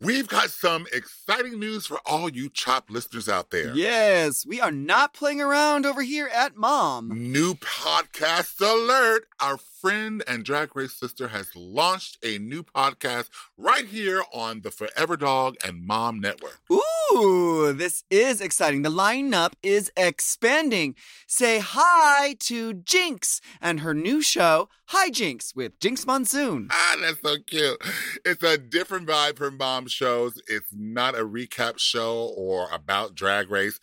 We've got some exciting news for all you Chop listeners out there. Yes, we are not playing around over here at Mom. New podcast alert. Our friend and drag race sister has launched a new podcast right here on the Forever Dog and Mom Network. Ooh, this is exciting. The lineup is expanding. Say hi to Jinkx and her new show, Hi Jinkx, with Jinkx Monsoon. Ah, that's so cute. It's a different vibe from Mom shows. It's not a recap show or about drag race.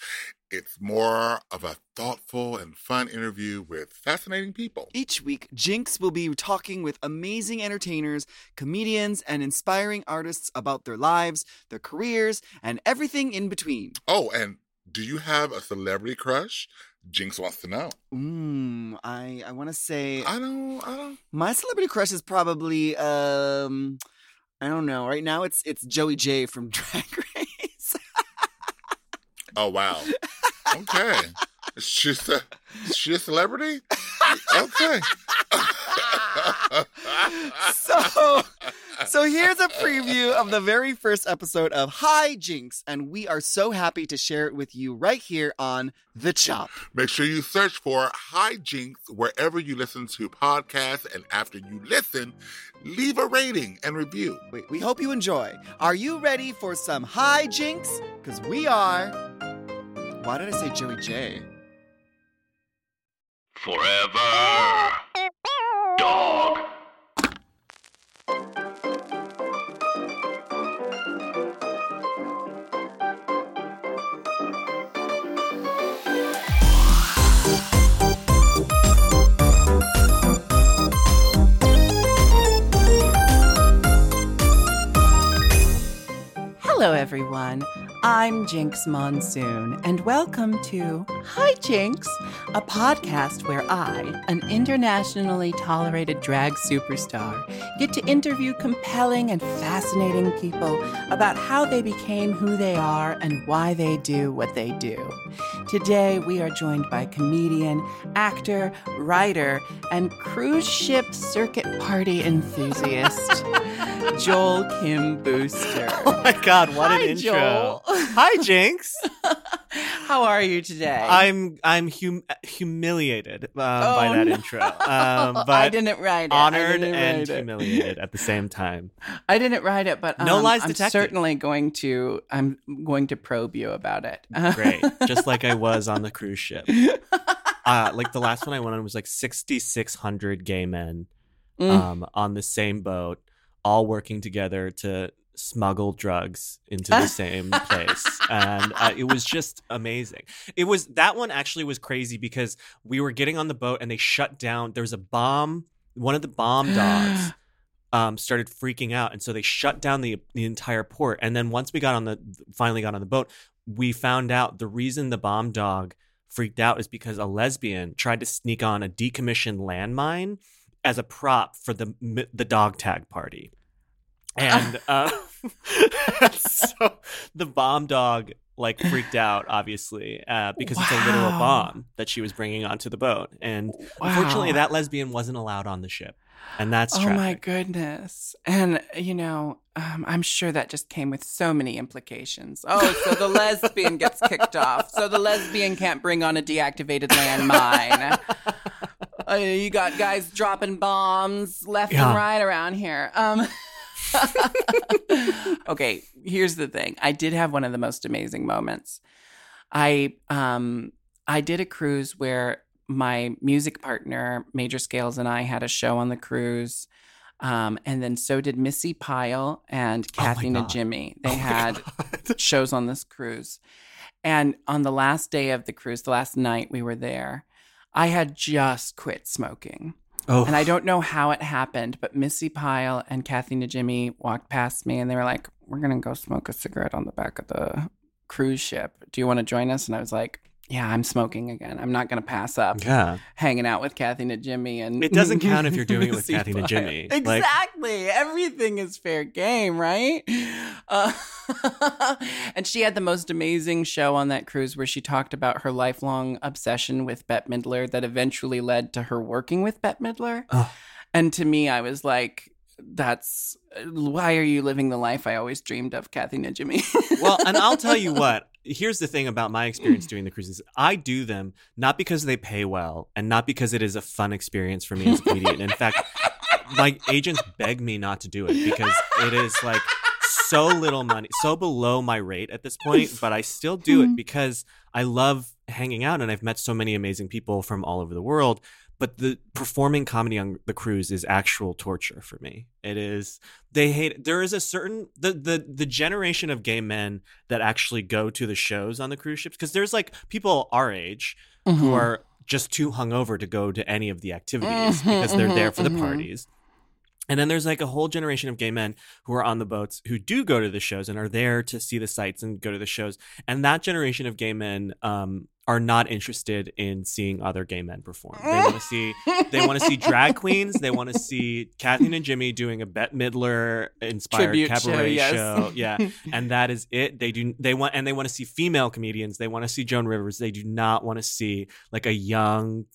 It's more of a thoughtful and fun interview with fascinating people. Each week, Jinkx will be talking with amazing entertainers, comedians, and inspiring artists about their lives, their careers, and everything in between. Oh, and do you have a celebrity crush? Jinkx wants to know. Mm, I I want to say I don't. I don't. my celebrity crush is probably um I don't know. Right now, it's it's Joey Jay from Drag Race. Oh wow. Okay. She's a she's a celebrity. Okay. so so here's a preview of the very first episode of Hi Jinkx, and we are so happy to share it with you right here on The Chop. Make sure you search for Hi Jinkx wherever you listen to podcasts, and after you listen, leave a rating and review. We, we hope you enjoy. Are you ready for some Hi Jinkx? Because we are. Why did I say Joey Jay? Forever. Dog. Everyone. I'm Jinkx Monsoon, and welcome to Hi Jinkx, a podcast where I, an internationally tolerated drag superstar, get to interview compelling and fascinating people about how they became who they are and why they do what they do. Today, we are joined by comedian, actor, writer, and cruise ship circuit party enthusiast, Joel Kim Booster. Oh my god, what Hi, an intro. Joel. Hi Jinkx. How are you today? I'm I'm hum- humiliated by Oh, that no. intro. Um, but I didn't write it. Honored didn't and it. humiliated at the same time. I didn't write it, but um, No lies I'm detected. certainly going to. I'm going to probe you about it. Great. Just like I was on the cruise ship. Uh, like the last one I went on was like 6600 gay men Mm. um, on the same boat all working together to smuggle drugs into the same place. And uh, it was just amazing. It was that one actually was crazy because we were getting on the boat and they shut down there was a bomb one of the bomb dogs um, started freaking out. And so they shut down the the entire port. And then once we got on the finally got on the boat we found out the reason the bomb dog freaked out is because a lesbian tried to sneak on a decommissioned landmine as a prop for the the dog tag party. And uh, so the bomb dog like freaked out obviously uh, because it's a literal bomb that she was bringing onto the boat and unfortunately that lesbian wasn't allowed on the ship and that's Oh tragic. my goodness! And you know, um, I'm sure that just came with so many implications. Oh, so the lesbian gets kicked off. So the lesbian can't bring on a deactivated landmine. Uh, you got guys dropping bombs left Yeah. and right around here. Um, okay, here's the thing. I did have one of the most amazing moments. I um I did a cruise where my music partner Major Scales and I had a show on the cruise. Um, and then so did Missy Pyle and Oh Kathy God. Najimy. They Oh had shows on this cruise. And on the last day of the cruise, the last night we were there, I had just quit smoking. Oh And I don't know how it happened, but Missy Pyle and Kathy Najimy walked past me and they were like, We're going to go smoke a cigarette on the back of the cruise ship. Do you want to join us? And I was like, Yeah, I'm smoking again. I'm not going to pass up yeah hanging out with Kathy Najimy And It doesn't count if you're doing it with Kathy. Najimy. Like- Exactly. Everything is fair game, right? Uh, and she had the most amazing show on that cruise where she talked about her lifelong obsession with Bette Midler that eventually led to her working with Bette Midler. Oh. And to me, I was like, that's why are you living the life I always dreamed of, Kathy Najimy? well, and I'll tell you what. Here's the thing about my experience doing the cruises. I do them not because they pay well and not because it is a fun experience for me as a comedian. In fact, my agents beg me not to do it because it is like so little money, so below my rate at this point, but I still do it mm-hmm. because I love hanging out and I've met so many amazing people from all over the world. But the performing comedy on the cruise is actual torture for me. It is they hate there is a certain the the the generation of gay men that actually go to the shows on the cruise ships because there's like people our age who are just too hungover to go to any of the activities Mhm, because they're there mhm, for the mhm. parties. And then there's like a whole generation of gay men who are on the boats who do go to the shows and are there to see the sights and go to the shows. And that generation of gay men um, are not interested in seeing other gay men perform. They want to see they want to see drag queens. They want to see Kathy Najimy doing a Bette Midler inspired Tribute show, cabaret yes. show. Yeah, and that is it. They do they want and they want to see female comedians. They want to see Joan Rivers. They do not want to see like a young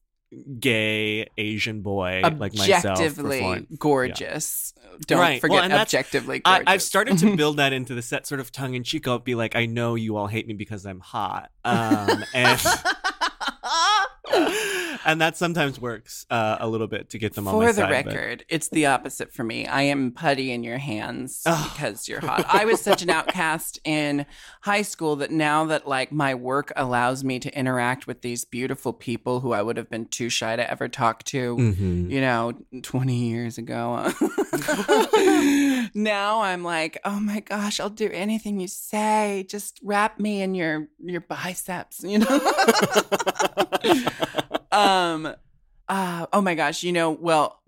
gay Asian boy like myself objectively gorgeous. Don't Right. Well, forget that's- objectively I, gorgeous. I've started to build that into the set, sort of tongue in cheek. I'll be like, I know you all hate me because I'm hot, um, and and that sometimes works uh, a little bit to get them on For the side. but- record, it's the opposite for me. I am putty in your hands Ugh. because you're hot. I was such an outcast in high school that now that like my work allows me to interact with these beautiful people who I would have been too shy to ever talk to, Mhm. you know, 20 years ago. now I'm like, oh my gosh, I'll do anything you say. Just wrap me in your your biceps, you know. um uh, oh my gosh, you know, well,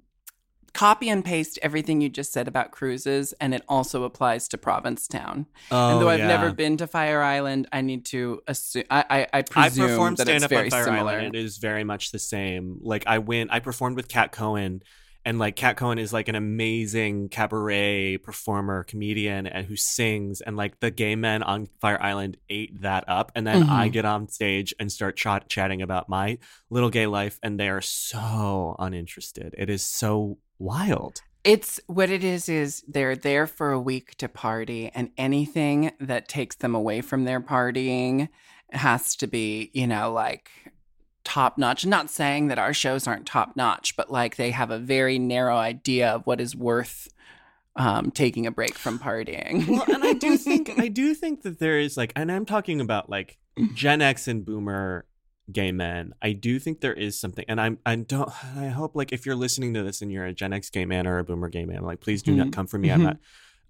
copy and paste everything you just said about cruises and it also applies to Provincetown. Oh, and though I've yeah. never been to Fire Island, I need to assume I I, I I presume performed that stand it's up on very Fire similar. Island. It is very much the same. Like I went, I performed with Cat Cohen, and like Cat Cohen is like an amazing cabaret performer, comedian, and who sings. And like the gay men on Fire Island ate that up, and then I Mhm. get on stage and start ch- chatting about my little gay life, and they are so uninterested. It is so wild. It's what it is is they're there for a week to party and anything that takes them away from their partying has to be, you know, like top notch. Not saying that our shows aren't top notch, but like they have a very narrow idea of what is worth um taking a break from partying. well, and I do think I do think that there is like, and I'm talking about like Gen X and Boomer gay men. I do think there is something, and I'm I don't I hope like if you're listening to this and you're a Gen X gay man or a Boomer gay man, like please do not Mhm. come for me. I'm Mhm. not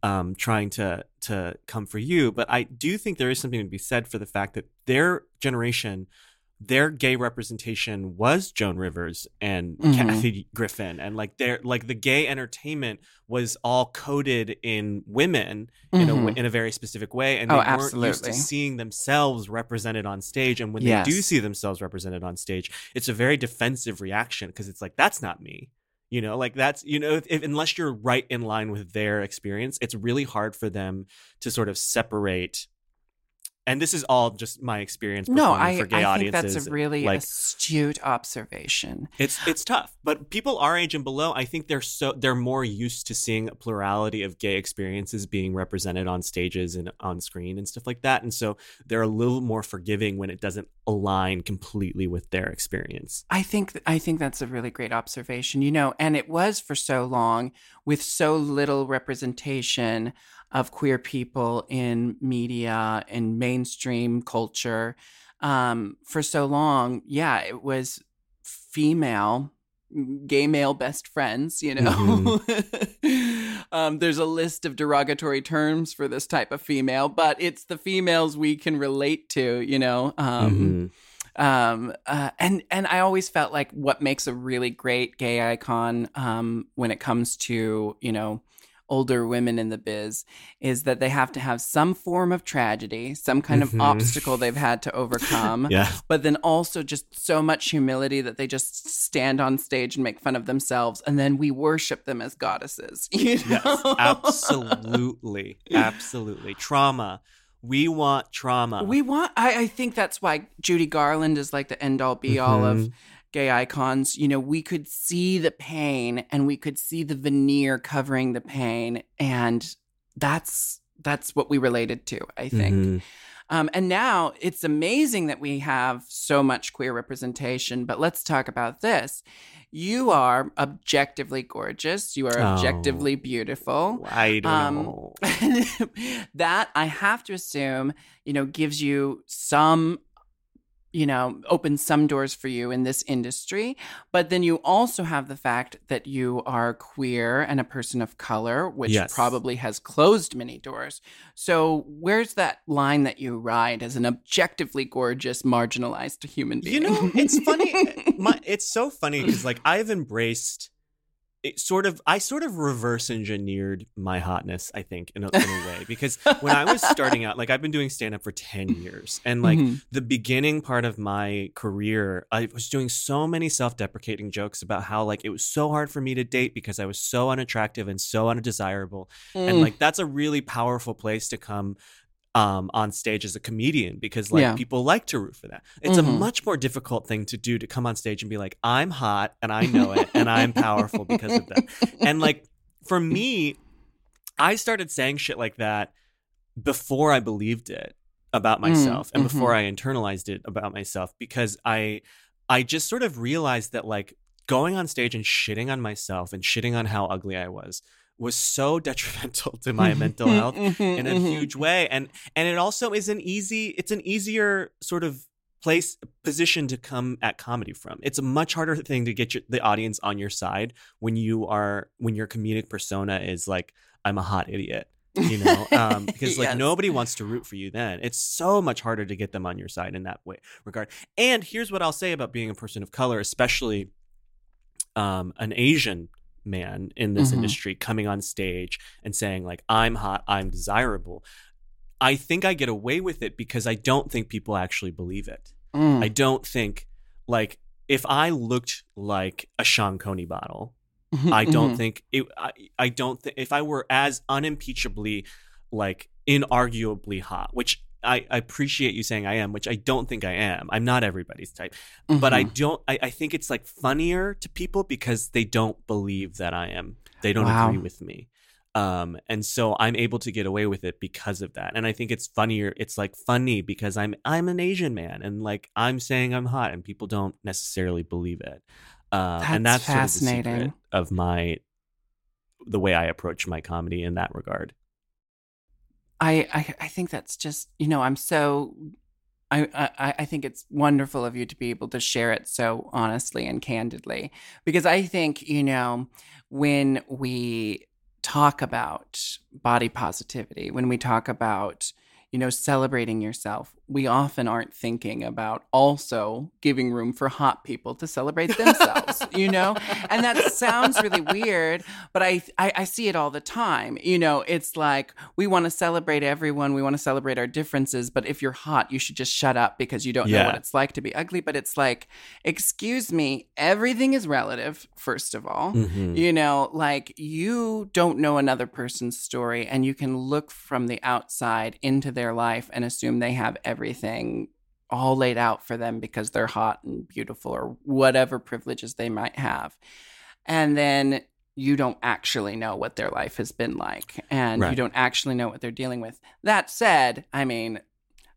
um trying to to come for you, but I do think there is something to be said for the fact that their generation. Their gay representation was Joan Rivers and Mhm. Kathy Griffin, and like their like the gay entertainment was all coded in women in a Mhm. in a very specific way, and Oh, they weren't used to seeing themselves represented on stage. And when Yes. they do see themselves represented on stage, it's a very defensive reaction because it's like that's not me. You know, like that's you know, if, if, unless you're right in line with their experience, it's really hard for them to sort of separate. And this is all just my experience. No, I, for gay I think audiences. that's a really like astute observation. it's it's tough, but people our age and below, I think they're so they're more used to seeing a plurality of gay experiences being represented on stages and on screen and stuff like that, and so they're a little more forgiving when it doesn't align completely with their experience. I think I think that's a really great observation. You know, and it was for so long with so little representation of queer people in media and mainstream culture. Um, for so long, yeah, it was female, gay male best friends. You know, um, there's a list of derogatory terms for this type of female, but it's the females we can relate to. You know. Um, Mhm. um uh, and and i always felt like what makes a really great gay icon um when it comes to you know older women in the biz is that they have to have some form of tragedy some kind Mhm. of obstacle they've had to overcome Yeah, but then also just so much humility that they just stand on stage and make fun of themselves and then we worship them as goddesses you yes, absolutely, absolutely. Trauma. We want trauma. we want I, I think that's why judy garland is like the end all be all of Mhm. Gay icons, you know, we could see the pain and we could see the veneer covering the pain. And that's that's what we related to, I think. Mhm. Um, and now it's amazing that we have so much queer representation. But let's talk about this. You are objectively gorgeous. You are Oh. objectively beautiful. I don't Um, know. that I have to assume, you know, gives you some, you know, opens some doors for you in this industry. But then you also have the fact that you are queer and a person of color, which Yes. probably has closed many doors. So where's that line that you ride as an objectively gorgeous, marginalized human being? You know, it's funny. My, it's so funny because like I've embraced it sort of I sort of reverse engineered my hotness, I think, in a, in a way. Because when I was starting out, like I've been doing stand up for 10 years. And like Mhm. the beginning part of my career, I was doing so many self-deprecating jokes about how like it was so hard for me to date because I was so unattractive and so undesirable. And Mm. like that's a really powerful place to come um on stage as a comedian because like Yeah. people like to root for that. It's a Mhm. much more difficult thing to do to come on stage and be like I'm hot and I know it and I'm powerful because of that. And like for me I started saying shit like that before I believed it about Mm, myself and mhm. before I internalized it about myself because I I just sort of realized that like going on stage and shitting on myself and shitting on how ugly I was was so detrimental to my mental health in a huge way. And and it also is an easy it's an easier sort of place position to come at comedy from. It's a much harder thing to get your, the audience on your side when you are when your comedic persona is like i'm a hot idiot you know? Um, because like Yes. nobody wants to root for you then. It's so much harder to get them on your side in that way regard. And here's what i'll say about being a person of color especially um, an asian man in this Mhm. industry coming on stage and saying like i'm hot i'm desirable i think i get away with it because i don't think people actually believe it Mm. i don't think like if i looked like a sean coney bottle I don't Mhm. think it. I, I don't think if I were as unimpeachably, like inarguably hot, which I, I appreciate you saying I am, which I don't think I am. I'm not everybody's type, but I Mhm. don't. I, I think it's like funnier to people because they don't believe that I am. They don't Wow. agree with me. Um, and so I'm able to get away with it because of that. And I think it's funnier. It's like funny because I'm I'm an Asian man and like I'm saying I'm hot and people don't necessarily believe it. Uh, and That's that's sort of the fascinating. of my the way I approach my comedy in that regard. I, I I think that's just you know I'm so I, I I think it's wonderful of you to be able to share it so honestly and candidly. Because I think you know when we talk about body positivity when we talk about you know celebrating yourself we often aren't thinking about also giving room for hot people to celebrate themselves you know and that sounds really weird but I, I I see it all the time. You know, it's like we want to celebrate everyone, we want to celebrate our differences, but if you're hot, you should just shut up because you don't know what it's like to be ugly. But it's like, excuse me, everything is relative. First of all, Mhm. you know, like you don't know another person's story, and you can look from the outside into their life and assume they have everything all laid out for them because they're hot and beautiful or whatever privileges they might have. And then you don't actually know what their life has been like, and you don't actually know what they're dealing with. That said, I mean,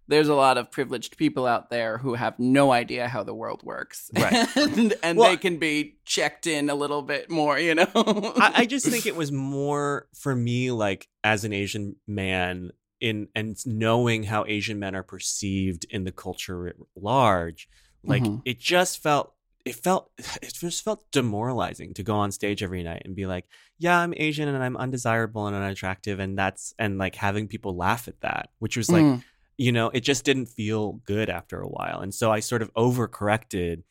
there's a lot of privileged people out there who have no idea how the world works. Right. and and Well- they can be checked in a little bit more, you know? I, I just think it was more for me like as an Asian man in and knowing how Asian men are perceived in the culture at large, like Mhm. it just felt it felt it just felt demoralizing to go on stage every night and be like, yeah, I'm Asian and I'm undesirable and unattractive and that's and like having people laugh at that, which was like Mm. you know, it just didn't feel good after a while. And so I sort of overcorrected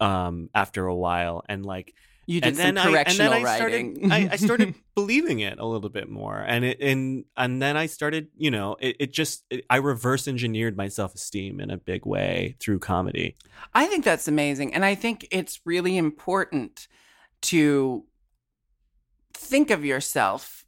um after a while and like you did and some then I and correctional then I writing. started I, I started believing it a little bit more and it and and then I started you know it, it just it, I reverse engineered my self esteem in a big way through comedy. I think that's amazing. And I think it's really important to think of yourself,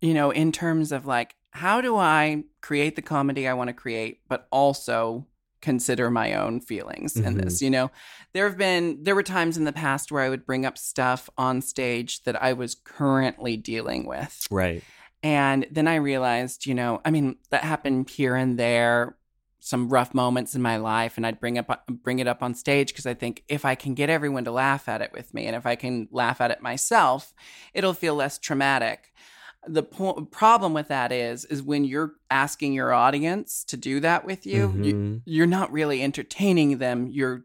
you know, in terms of like, how do I create the comedy I want to create, but also consider my own feelings in Mhm. this. You know, there have been there were times in the past where I would bring up stuff on stage that I was currently dealing with. Right. And then I realized, you know, I mean, that happened here and there, some rough moments in my life, and I'd bring up bring it up on stage because I think if I can get everyone to laugh at it with me, and if I can laugh at it myself, it'll feel less traumatic. The po- problem with that is, is when you're asking your audience to do that with you, you Mhm. you're not really entertaining them. You're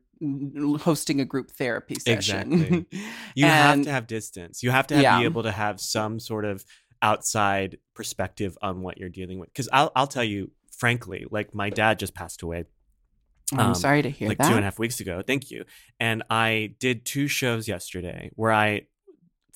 hosting a group therapy session. Exactly. You have to have distance. You have to have, Yeah. be able to have some sort of outside perspective on what you're dealing with. Because I'll, I'll tell you, frankly, like my dad just passed away I'm um, sorry to hear like that. two and a half weeks ago. Thank you. And I did two shows yesterday where I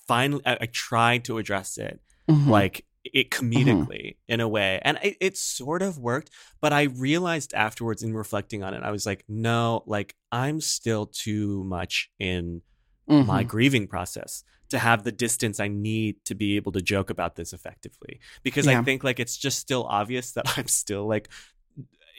finally I, I tried to address it Mhm. like it comedically in a way and it, it sort of worked but i realized afterwards in reflecting on it i was like no like i'm still too much in Mhm. my grieving process to have the distance i need to be able to joke about this effectively because i think like it's just still obvious that i'm still like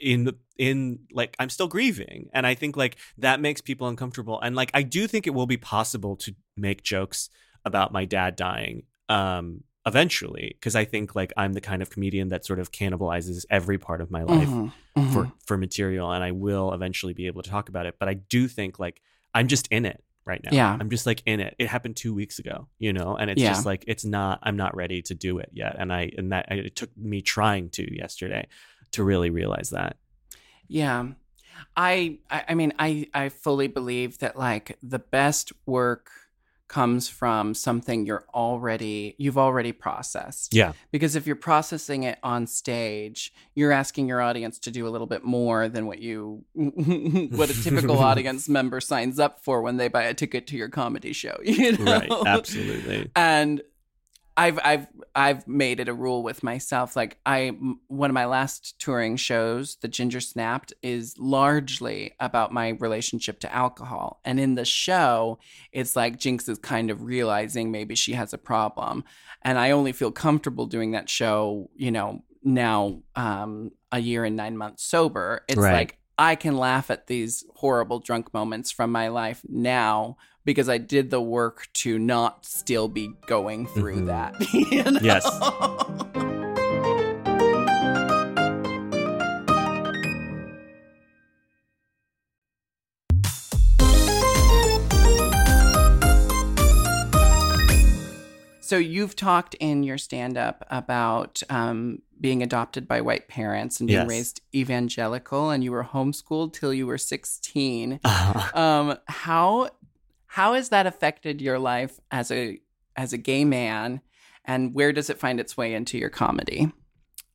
in in like i'm still grieving and i think like that makes people uncomfortable and like i do think it will be possible to make jokes about my dad dying um eventually because i think like i'm the kind of comedian that sort of cannibalizes every part of my life Mhm. Mhm. for for material and i will eventually be able to talk about it but i do think like i'm just in it right now Yeah. i'm just like in it it happened two weeks ago you know and it's Yeah. just like it's not i'm not ready to do it yet and i and that it took me trying to yesterday to really realize that Yeah. I, I I mean I I fully believe that like the best work comes from something you're already you've already processed. yeah Because if you're processing it on stage, you're asking your audience to do a little bit more than what you what a typical audience member signs up for when they buy a ticket to your comedy show, you know? right absolutely and I've I've I've made it a rule with myself. Like I, one of my last touring shows, the Ginger Snapped, is largely about my relationship to alcohol. And in the show, it's like Jinkx is kind of realizing maybe she has a problem, and I only feel comfortable doing that show, you know, now um, a year and nine months sober. It's Right. like I can laugh at these horrible drunk moments from my life now because I did the work to not still be going through Mhm. that. you know? Yes. So you've talked in your stand up about um, being adopted by white parents and being Yes. raised evangelical, and you were homeschooled till you were 16. um, how how has that affected your life as a as a gay man, and where does it find its way into your comedy?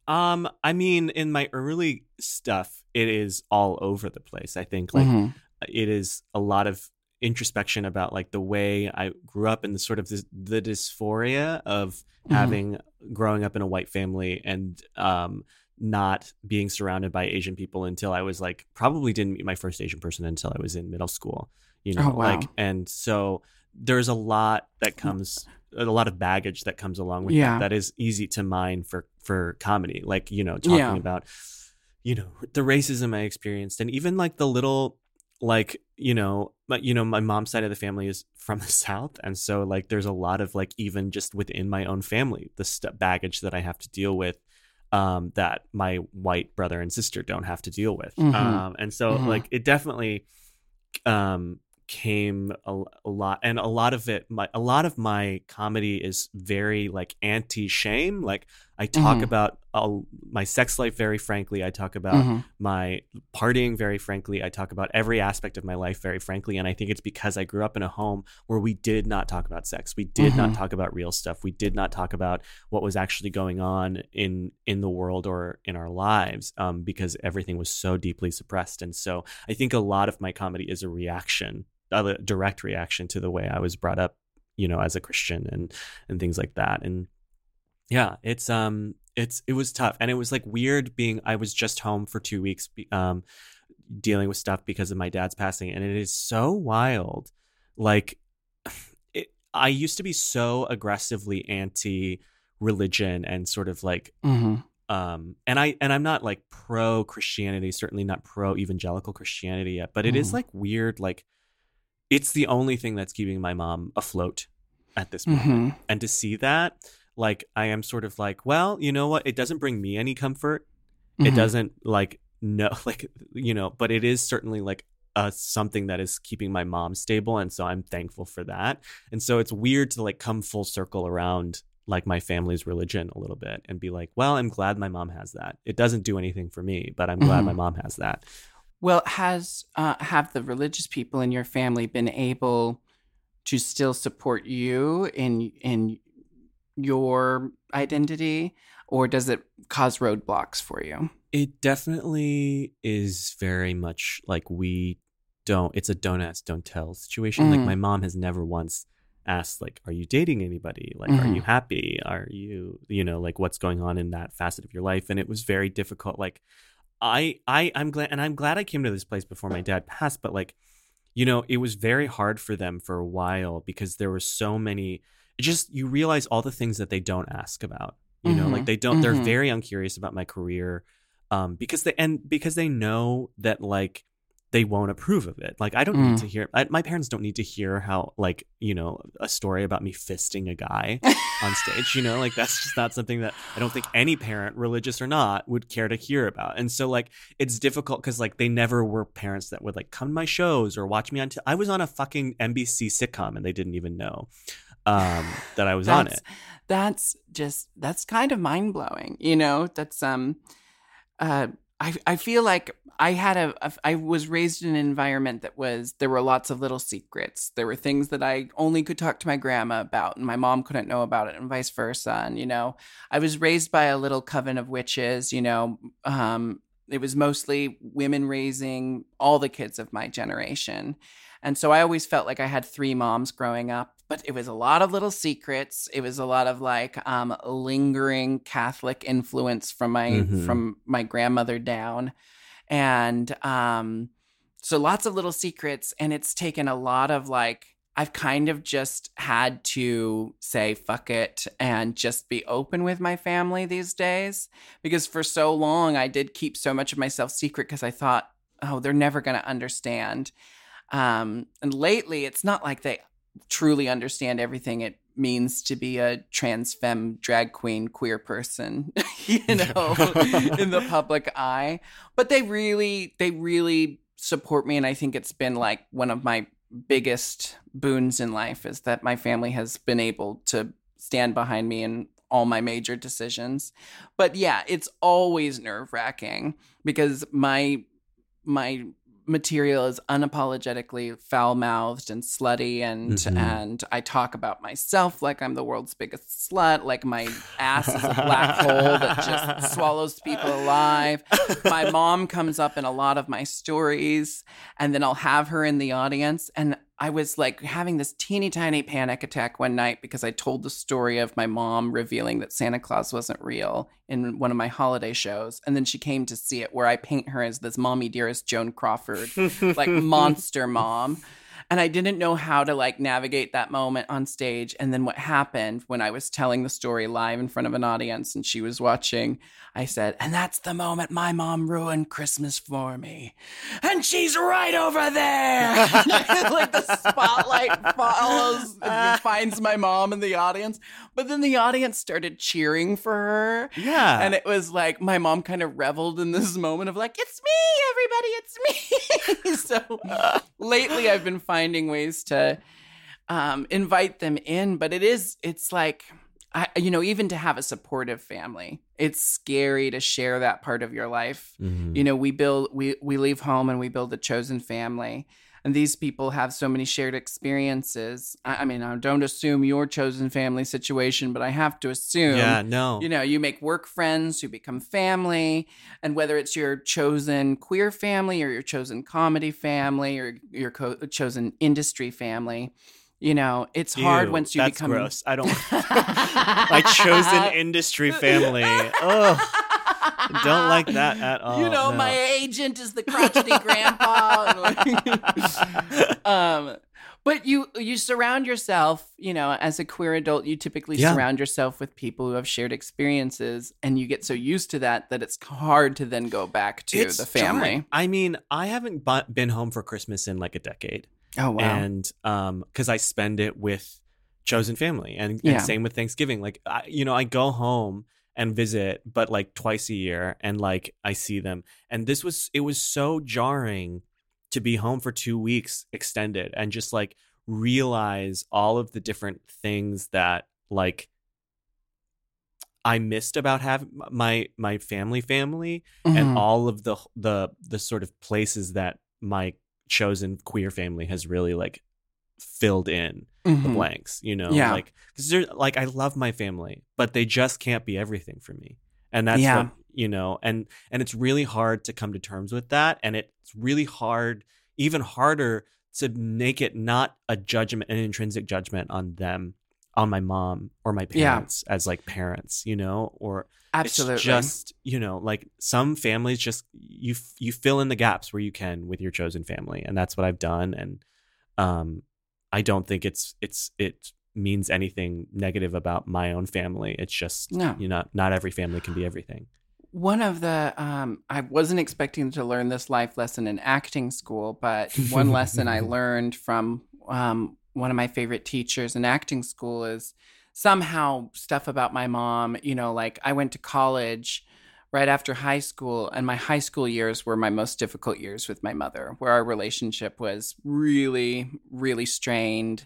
um i mean in my early stuff it is all over the place i think like Mhm. it is a lot of introspection about like the way I grew up and the sort of this, the dysphoria of Mhm. having growing up in a white family and um not being surrounded by Asian people until I was like probably didn't meet my first Asian person until I was in middle school, you know, Oh, wow. like and so there's a lot that comes a lot of baggage that comes along with Yeah. that that is easy to mine for for comedy like you know talking Yeah. about you know the racism I experienced and even like the little like you know but you know my mom's side of the family is from the south and so like there's a lot of like even just within my own family the st- baggage that i have to deal with um that my white brother and sister don't have to deal with Mhm. um and so Mhm. like it definitely um came a, a lot and a lot of it my a lot of my comedy is very like anti shame like i talk Mhm. about uh, my sex life very frankly i talk about Mhm. my partying very frankly. I talk about every aspect of my life very frankly. And I think it's because I grew up in a home where we did not talk about sex. We did not Mhm. talk about real stuff. We did not talk about what was actually going on in in the world or in our lives um, because everything was so deeply suppressed. And so I think a lot of my comedy is a reaction, a direct reaction to the way I was brought up, you know, as a Christian and and things like that. And yeah, it's um it's it was tough and it was like weird being I was just home for 2 weeks um dealing with stuff because of my dad's passing and it is so wild. Like it, I used to be so aggressively anti religion and sort of like Mhm. um and i and i'm not like pro christianity certainly not pro evangelical christianity yet but it is Mhm. like weird like it's the only thing that's keeping my mom afloat at this moment Mhm. and to see that like i am sort of like well you know what it doesn't bring me any comfort it Mhm. doesn't like no like you know but it is certainly like uh something that is keeping my mom stable and so i'm thankful for that and so it's weird to like come full circle around like my family's religion a little bit and be like well i'm glad my mom has that it doesn't do anything for me but i'm glad Mhm. my mom has that Well, has uh, have the religious people in your family been able to still support you in in your identity, or does it cause roadblocks for you? it definitely is very much like we don't it's a don't ask don't tell situation like Mhm. my mom has never once asked like are you dating anybody like are Mhm. you happy are you you know like what's going on in that facet of your life and it was very difficult like i i i'm glad and i'm glad i came to this place before my dad passed but like you know it was very hard for them for a while because there were so many it just you realize all the things that they don't ask about you know Mhm. like they don't they're Mhm. very uncurious about my career um because they and because they know that like they won't approve of it like i don't need Mm. to hear I, my parents don't need to hear how like you know a story about me fisting a guy on stage you know like that's just not something that i don't think any parent religious or not would care to hear about and so like it's difficult because like they never were parents that would like come to my shows or watch me on t- i was on a fucking nbc sitcom and they didn't even know um that i was on it That's just that's kind of mind blowing. You know, that's um, uh, I I feel like I had a, a I was raised in an environment that was there were lots of little secrets. There were things that I only could talk to my grandma about, and my mom couldn't know about it, and vice versa. And you know, I was raised by a little coven of witches. You know, um, it was mostly women raising all the kids of my generation. And so I always felt like I had three moms growing up, but it was a lot of little secrets. It was a lot of like um, lingering Catholic influence from my Mhm. from my grandmother down, and um, so lots of little secrets. And it's taken a lot of like I've kind of just had to say fuck it and just be open with my family these days because for so long I did keep so much of myself secret because I thought, oh, they're never going to understand. Um, and lately, it's not like they truly understand everything it means to be a trans femme drag queen queer person, you know, in the public eye. But they really, they really support me, and I think it's been like one of my biggest boons in life is that my family has been able to stand behind me in all my major decisions. But yeah, it's always nerve wracking because my my material is unapologetically foul mouthed and slutty and Mhm. and I talk about myself like I'm the world's biggest slut, like my ass is a black hole that just swallows people alive. My mom comes up in a lot of my stories and then I'll have her in the audience and I was like having this teeny tiny panic attack one night because I told the story of my mom revealing that Santa Claus wasn't real in one of my holiday shows. And then she came to see it where I paint her as this mommy dearest Joan Crawford, like monster mom. And I didn't know how to like navigate that moment on stage. And then what happened when I was telling the story live in front of an audience and she was watching, I said, and that's the moment my mom ruined Christmas for me. And she's right over there. like the spotlight follows and finds my mom in the audience. But then the audience started cheering for her. yeah And it was like my mom kind of reveled in this moment of like, it's me, everybody, it's me. so lately I've been finding ways to um, invite them in, but it is, it's like, I, you know, even to have a supportive family, it's scary to share that part of your life. Mhm. You know, we build, we, we leave home and we build a chosen family. And these people have so many shared experiences. I, I mean, I don't assume your chosen family situation, but I have to assume yeah no. you know, you make work friends who become family, and whether it's your chosen queer family or your chosen comedy family or your co- chosen industry family, you know, it's hard once you that's become gross. I don't my chosen industry family. Oh don't like that at all You know, no. my agent is the crotchety grandpa. um, But you you surround yourself, you know, as a queer adult, you typically Yeah. surround yourself with people who have shared experiences, and you get so used to that that it's hard to then go back to It's the family. I mean, I haven't bu- been home for Christmas in like a decade. Oh wow! and um because i spend it with chosen family and, and Yeah. same with thanksgiving like I, you know i go home and visit but like twice a year and like i see them and this was it was so jarring to be home for two weeks extended and just like realize all of the different things that like i missed about having my my family family Mhm. and all of the the the sort of places that my chosen queer family has really like filled in the Mhm. blanks you know Yeah. like because they're like i love my family but they just can't be everything for me and that's Yeah. what you know and and it's really hard to come to terms with that and it's really hard even harder to make it not a judgment an intrinsic judgment on them on my mom or my Yeah. parents as like parents you know or Absolutely. just you know like some families just you you fill in the gaps where you can with your chosen family and that's what i've done and um i don't think it's it's it means anything negative about my own family it's just No. you know not every family can be everything One of the, um, I wasn't expecting to learn this life lesson in acting school, but one lesson I learned from um, one of my favorite teachers in acting school is somehow stuff about my mom. You know, like I went to college right after high school, and my high school years were my most difficult years with my mother, where our relationship was really, really strained.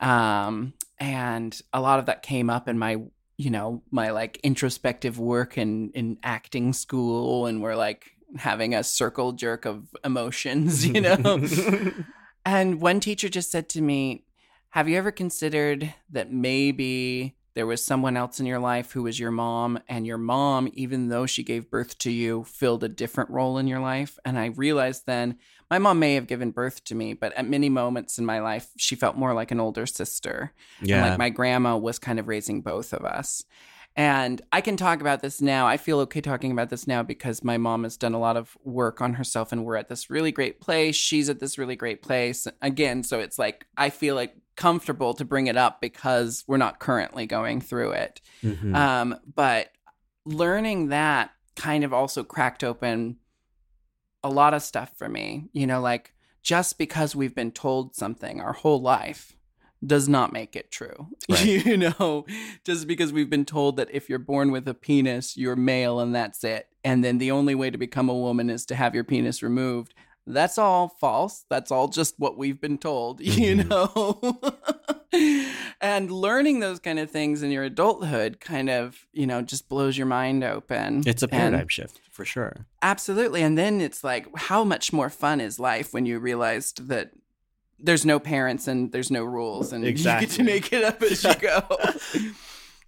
Um, and a lot of that came up in my you know my like introspective work in in acting school and we're like having a circle jerk of emotions you know and one teacher just said to me have you ever considered that maybe there was someone else in your life who was your mom and your mom even though she gave birth to you filled a different role in your life and i realized then my mom may have given birth to me but at many moments in my life she felt more like an older sister and, like my grandma was kind of raising both of us. And I can talk about this now. I feel okay talking about this now because my mom has done a lot of work on herself and we're at this really great place. She's at this really great place. Again, so it's like I feel like comfortable to bring it up because we're not currently going through it. Mhm. Um, but learning that kind of also cracked open a lot of stuff for me. You know, like just because we've been told something our whole life does not make it true. Right. you know, just because we've been told that if you're born with a penis, you're male and that's it. And then the only way to become a woman is to have your penis removed. That's all false. That's all just what we've been told, you Mhm. know? and learning those kind of things in your adulthood kind of, you know, just blows your mind open. it's a And- paradigm shift for sure Absolutely. And then it's like, how much more fun is life when you realized that there's no parents and there's no rules and you get to make it up as you go.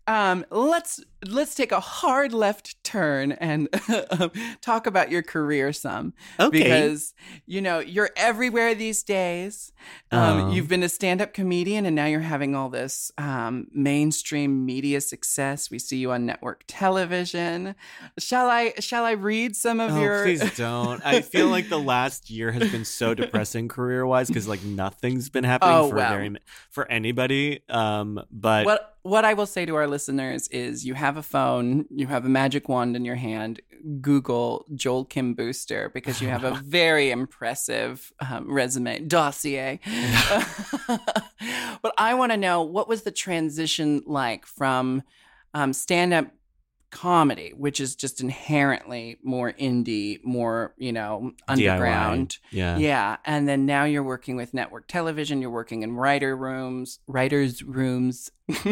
Um, let's let's take a hard left turn and um, talk about your career some okay because you know you're everywhere these days. Um, Oh. You've been a stand-up comedian, and now you're having all this um, mainstream media success. We see you on network television. Shall I shall I read some of Oh, your? please don't. I feel like the last year has been so depressing career wise because like nothing's been happening Oh, for well. very for anybody. Um, but what what I will say to our listeners is you have a phone, you have a magic wand in your hand. Google Joel Kim Booster because you have a very impressive um, resume dossier. but I want to know what was the transition like from um, stand up comedy, which is just inherently more indie, more you know underground. DIY. Yeah. Yeah, and then now you're working with network television. You're working in writer rooms, writers' rooms.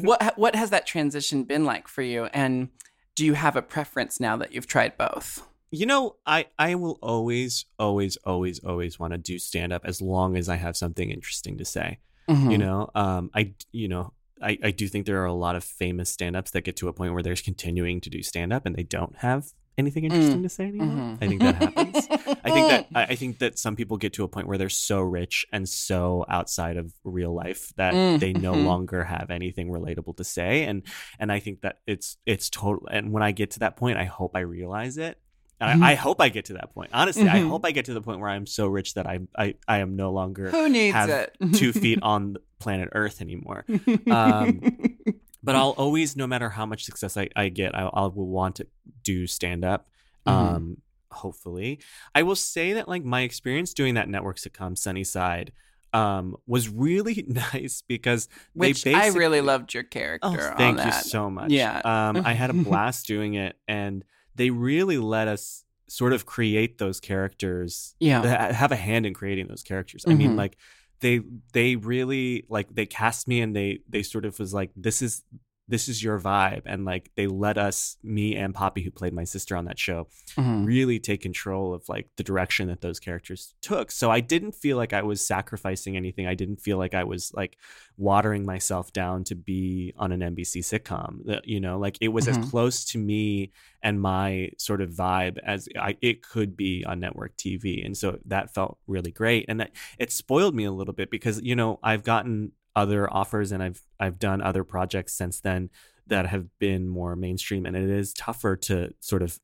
what what has that transition been like for you? And do you have a preference now that you've tried both? You know, I I will always always always always want to do stand up as long as I have something interesting to say. Mm-hmm. You know, um I you know, I, I do think there are a lot of famous stand-ups that get to a point where they're continuing to do stand-up and they don't have anything interesting to say anymore. Mhm. I think that happens. I think that I think that some people get to a point where they're so rich and so outside of real life that Mm, they no mhm. longer have anything relatable to say, and and I think that it's it's total. And when I get to that point, I hope I realize it. And Mhm. I, I hope I get to that point. Honestly, I Mhm. hope I get to the point where I'm so rich that I I, I am no longer Who needs have it? two feet on planet Earth anymore. um, But I'll always, no matter how much success I, I get, I, I will want to do stand up. Mhm. Um, hopefully, I will say that like my experience doing that network sitcom Sunnyside um was really nice because they Which I really loved your character. Oh, on thank you so much. Yeah. Um, I had a blast doing it, and they really let us sort of create those characters. Yeah. ha- have a hand in creating those characters. I mean, Mhm. like they they really like they cast me, and they they sort of was like, this is this is your vibe, and like they let us, me and Poppy, who played my sister on that show, Mhm. really take control of like the direction that those characters took. So I didn't feel like I was sacrificing anything. I didn't feel like I was like watering myself down to be on an NBC sitcom. That, You know, like it was Mhm. as close to me and my sort of vibe as I, it could be on network TV. And so that felt really great. And that, it spoiled me a little bit because, you know, I've gotten other offers and I've I've done other projects since then that have been more mainstream and it is tougher to sort of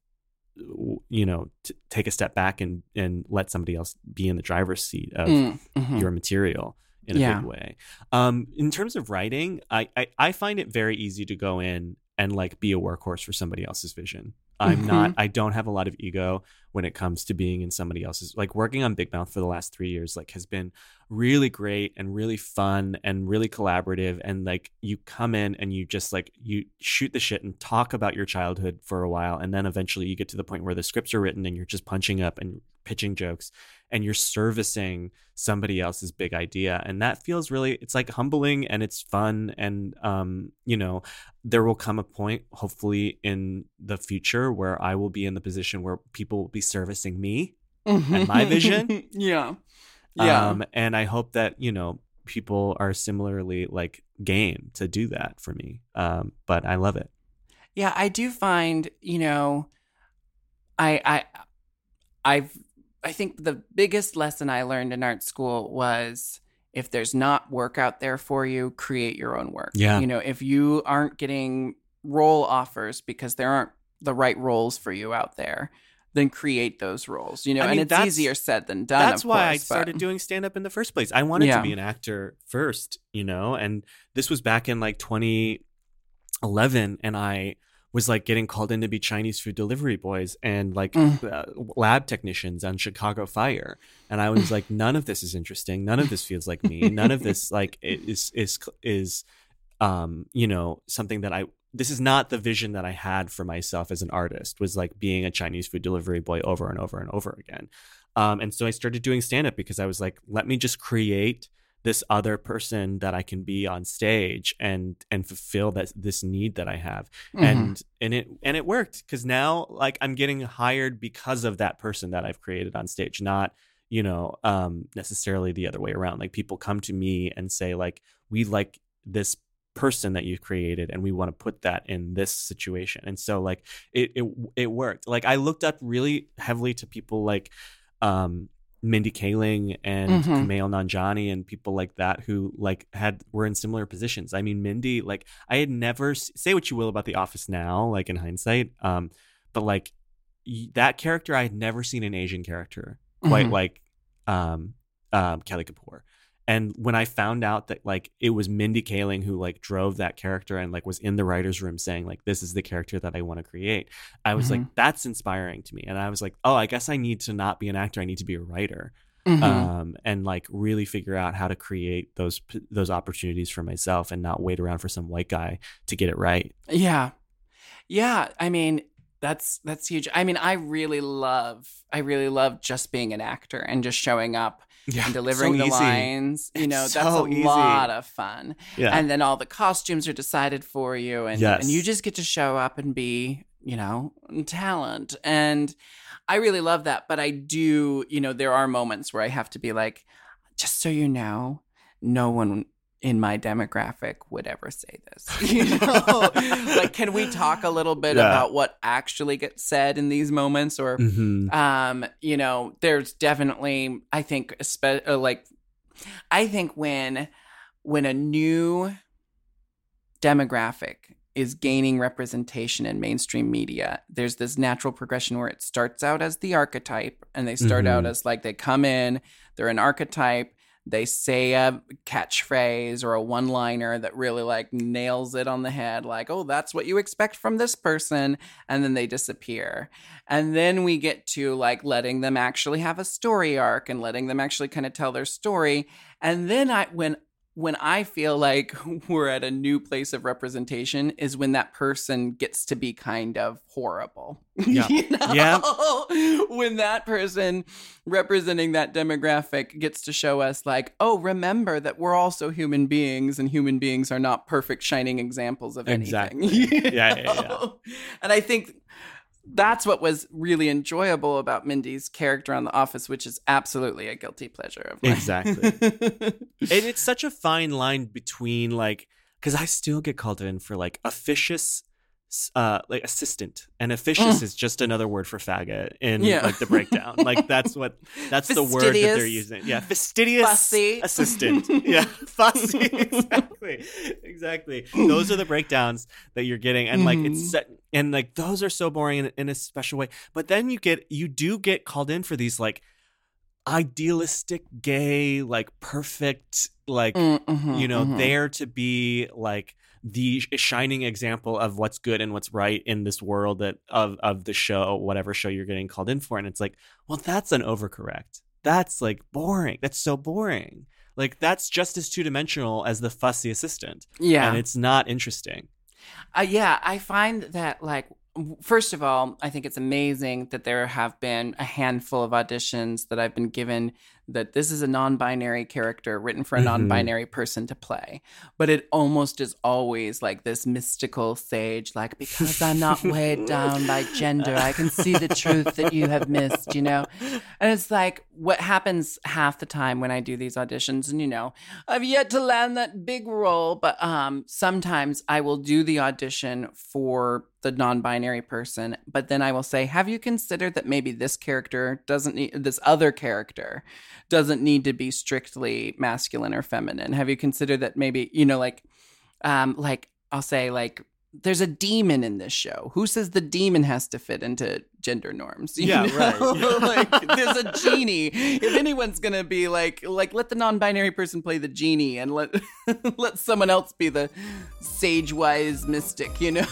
you know t- take a step back and and let somebody else be in the driver's seat of Mm, mhm. your material in a Yeah. big way um in terms of writing I, I i find it very easy to go in and like be a workhorse for somebody else's vision i'm not i don't have a lot of ego when it comes to being in somebody else's like working on big mouth for the last three years like has been really great and really fun and really collaborative. And like you come in and you just like you shoot the shit and talk about your childhood for a while. And then eventually you get to the point where the scripts are written and you're just punching up and pitching jokes and you're servicing somebody else's big idea. And that feels really it's like humbling and it's fun. And um you know there will come a point hopefully in the future where I will be in the position where people will be servicing me and my vision? yeah. Yeah. um, and I hope that you know people are similarly like game to do that for me. Um, but I love it. Yeah, I do find, you know, I I I've I think the biggest lesson I learned in art school was if there's not work out there for you, create your own work. Yeah. You know, if you aren't getting role offers because there aren't the right roles for you out there, then create those roles. You know, I and it's easier said than done. That's why I course, but- started doing stand up in the first place. I wanted Yeah. to be an actor first, you know, and this was back in like 2011 and I was like getting called in to be Chinese food delivery boys and like Mm. uh, lab technicians on Chicago Fire. And I was like none of this is interesting. None of this feels like me. None of this like is is is um, you know, something that I this is not the vision that I had for myself as an artist was like being a Chinese food delivery boy over and over and over again. Um, and so I started doing stand up because I was like, let me just create this other person that I can be on stage and and fulfill that this need that I have. Mhm. And and it and it worked because now like I'm getting hired because of that person that I've created on stage, not you know um necessarily the other way around. Like people come to me and say like we like this person that you've created and we want to put that in this situation and so like it it, it worked like i looked up really heavily to people like um mindy kaling and Mhm. Kumail nanjiani and people like that who like had were in similar positions i mean mindy like i had never say what you will about the office now like in hindsight um but like y- that character i had never seen an asian character quite Mhm. like um um kelly kapoor and when I found out that like it was Mindy Kaling who like drove that character and like was in the writer's room saying like this is the character that I want to create, I was like that's inspiring to me. And I was like, oh, I guess I need to not be an actor, I need to be a writer. Mhm. Um, and like really figure out how to create those those opportunities for myself and not wait around for some white guy to get it right. Yeah. Yeah, I mean, that's that's huge. I mean, I really love I really love just being an actor and just showing up Yeah, and delivering so the easy. lines. You know, that's a easy. lot of fun. Yeah, And then all the costumes are decided for you and Yes. and you just get to show up and be, you know, talent. And I really love that, but I do, you know, there are moments where I have to be like just so you know, no one in my demographic would ever say this. You know, like, can we talk a little bit Yeah. about what actually gets said in these moments, or, Mhm. um, you know, there's definitely, I think, espe- uh, like, I think when when a new demographic is gaining representation in mainstream media. There's this natural progression where it starts out as the archetype, and they start out Mhm. as like they come in, they're an archetype, they say a catchphrase or a one liner that really like nails it on the head, like, oh, that's what you expect from this person. And then they disappear. And then we get to like letting them actually have a story arc and letting them actually kind of tell their story. And then I, when, when I feel like we're at a new place of representation is when that person gets to be kind of horrible. Yeah. You know? Yeah. when that person representing that demographic gets to show us, like, oh, remember that we're also human beings and human beings are not perfect, shining examples of anything. Exactly. you Yeah, yeah, yeah. And I think that's what was really enjoyable about Mindy's character on The Office, which is absolutely a guilty pleasure of mine. Exactly. and it's such a fine line between like because i still get called in for like officious uh like assistant. And officious is just another word for faggot in Yeah. like the breakdown. Like that's what that's the word that they're using. Yeah fastidious Fussy. assistant. Yeah fussy. Exactly. Exactly. Those are the breakdowns that you're getting. And like Mhm. it's set and like those are so boring in, in a special way. But then you get you do get called in for these like idealistic gay like perfect like Mm, mhm, you know mhm. there to be like the shining example of what's good and what's right in this world that of of the show whatever show you're getting called in for and it's like well that's an overcorrect. That's like boring. That's so boring. Like that's just as two-dimensional as the fussy assistant. Yeah. and it's not interesting. Uh, yeah, I find that like first of all, I think it's amazing that there have been a handful of auditions that I've been given that this is a non-binary character written for a Mhm. non-binary person to play. But it almost is always like this mystical sage like because I'm not weighed down by gender, I can see the truth that you have missed, you know. And it's like what happens half the time when I do these auditions, and you know, I've yet to land that big role, but um, sometimes I will do the audition for the non-binary person, but then I will say, "Have you considered that maybe this character doesn't need this other character doesn't need to be strictly masculine or feminine? Have you considered that maybe you know, like, um, like I'll say like." There's a demon in this show. Who says the demon has to fit into gender norms? Yeah, know? right. like there's a genie. If anyone's gonna be like like let the non-binary person play the genie and let let someone else be the sage wise mystic, you know?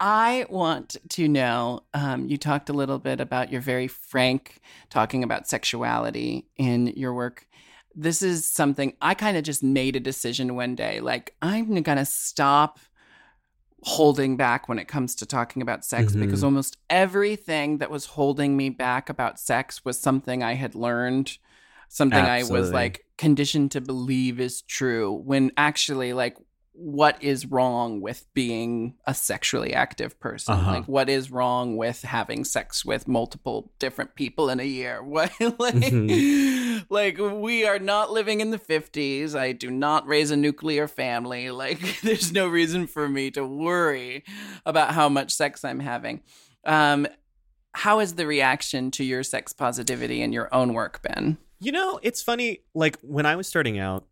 I want to know. Um, you talked a little bit about your very frank talking about sexuality in your work. This is something I kind of just made a decision one day. Like, I'm going to stop holding back when it comes to talking about sex Mhm. because almost everything that was holding me back about sex was something I had learned, something I was like conditioned to believe is true when actually, like, what is wrong with being a sexually active person? Uh-huh. Like, what is wrong with having sex with multiple different people in a year? What, like, Mhm. like, we are not living in the 50s. I do not raise a nuclear family. Like, there's no reason for me to worry about how much sex I'm having. Um, how has the reaction to your sex positivity in your own work been? You know, it's funny. Like when I was starting out,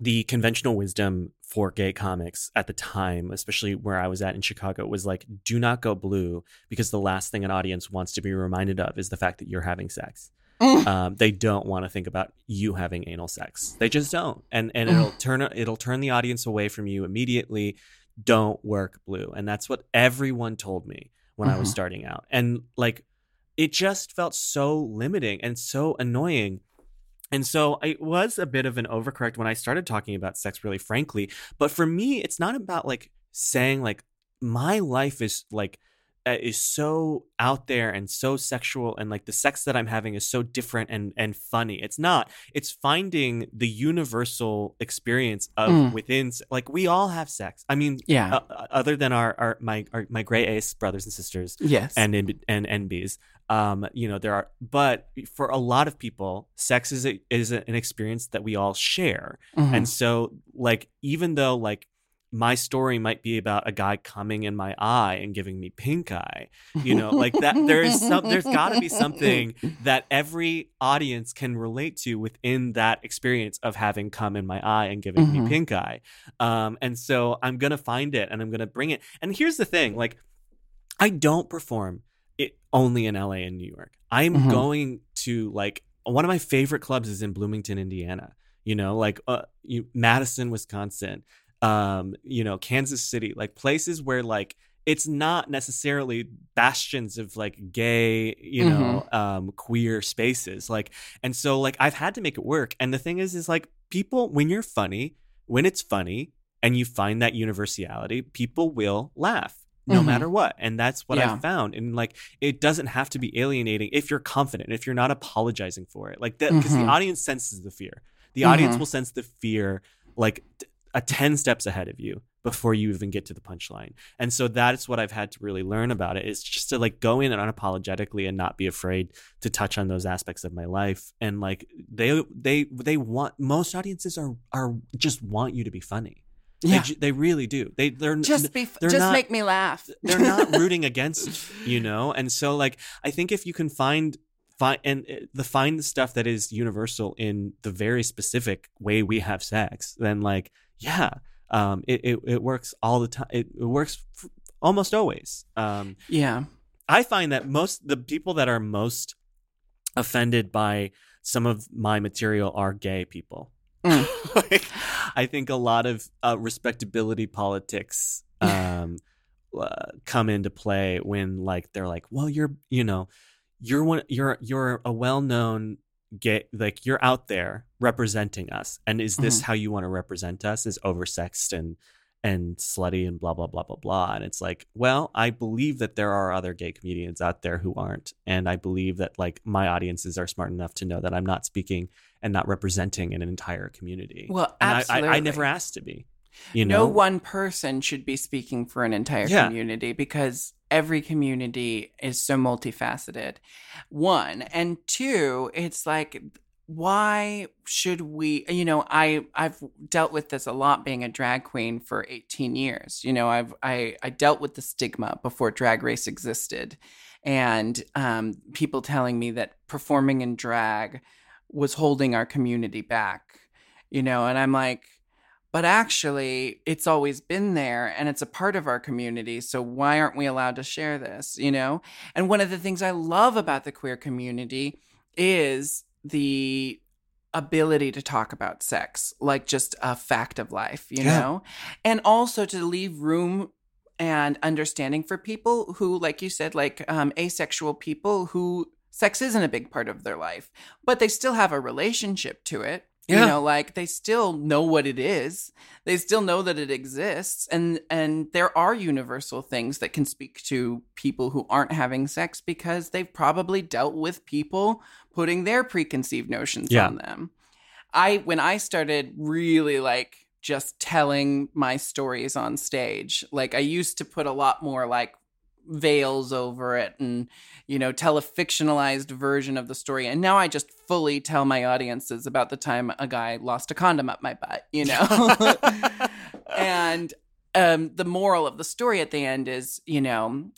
the conventional wisdom for gay comics at the time, especially where I was at in Chicago, was like, do not go blue because the last thing an audience wants to be reminded of is the fact that you're having sex. um, they don't want to think about you having anal sex. They just don't, and and it'll turn it'll turn the audience away from you immediately. Don't work blue, and that's what everyone told me when I was Mhm. starting out, and like it just felt so limiting and so annoying. And so it was a bit of an overcorrect when I started talking about sex, really frankly. But for me, it's not about like saying like my life is like uh, is so out there and so sexual and like the sex that I'm having is so different and and funny. It's not. It's finding the universal experience of Mm. within like we all have sex. I mean, Yeah. uh, other than our our my our, my gray ace brothers and sisters, yes. and and NBs. Um, you know, there are, but for a lot of people, sex is a, is a, an experience that we all share. Mhm. And so, like, even though like my story might be about a guy coming in my eye and giving me pink eye. You know, like that there is some there's got to be something that every audience can relate to within that experience of having come in my eye and giving Mhm. me pink eye. Um and so I'm going to find it and I'm going to bring it. And here's the thing, like I don't perform it only in LA and New York. I'm Mhm. going to like one of my favorite clubs is in Bloomington, Indiana. You know, like uh, you, Madison, Wisconsin, um, you know, Kansas City, like places where like it's not necessarily bastions of like gay, you know, um, queer spaces. Like, and so like I've had to make it work. And the thing is, is like people when you're funny, when it's funny, and you find that universality, people will laugh no Mhm. matter what. And that's what Yeah. I've found. And like, it doesn't have to be alienating if you're confident, if you're not apologizing for it. Like, that, because Mhm. the audience senses the fear. The audience Mhm. will sense the fear like a 10 steps ahead of you before you even get to the punchline. And so that's what I've had to really learn about it is just to like go in and unapologetically and not be afraid to touch on those aspects of my life. And like they they they want most audiences are are just want you to be funny. They, Yeah. ju- they really do. They they're Just be, they're just not- make me laugh. they're not rooting against you know and so like i think if you can find find and uh, the find the stuff that is universal in the very specific way we have sex then like yeah um it it, it works all the time it, it works f- almost always um Yeah. i find that most the people that are most offended by some of my material are gay people Mm. like, I think a lot of uh, respectability politics um, uh, come into play when like they're like, well, you're you know, you're one you're you're a well known gay like you're out there representing us, and is this Mhm. how you want to represent us? Is oversexed and and slutty and blah blah blah blah blah and it's like well i believe that there are other gay comedians out there who aren't and i believe that like my audiences are smart enough to know that i'm not speaking and not representing an entire community Well, and I, absolutely. I, I never asked to be you no one person should be speaking for an entire Yeah. community because every community is so multifaceted. One and two, it's like why should we you know i i've dealt with this a lot being a drag queen for 18 years you know i've i i dealt with the stigma before drag race existed and um people telling me that performing in drag was holding our community back you know and i'm like but actually it's always been there and it's a part of our community so why aren't we allowed to share this you know? And one of the things i love about the queer community is the ability to talk about sex like just a fact of life you Yeah. know? And also to leave room and understanding for people who like you said like um, asexual people who sex isn't a big part of their life but they still have a relationship to it you know like they still know what it is. They still know that it exists and and there are universal things that can speak to people who aren't having sex because they've probably dealt with people putting their preconceived notions Yeah. on them. I when i started really like just telling my stories on stage like i used to put a lot more like veils over it and you know tell a fictionalized version of the story. And now i just fully tell my audiences about the time a guy lost a condom up my butt you know? And um the moral of the story at the end is you know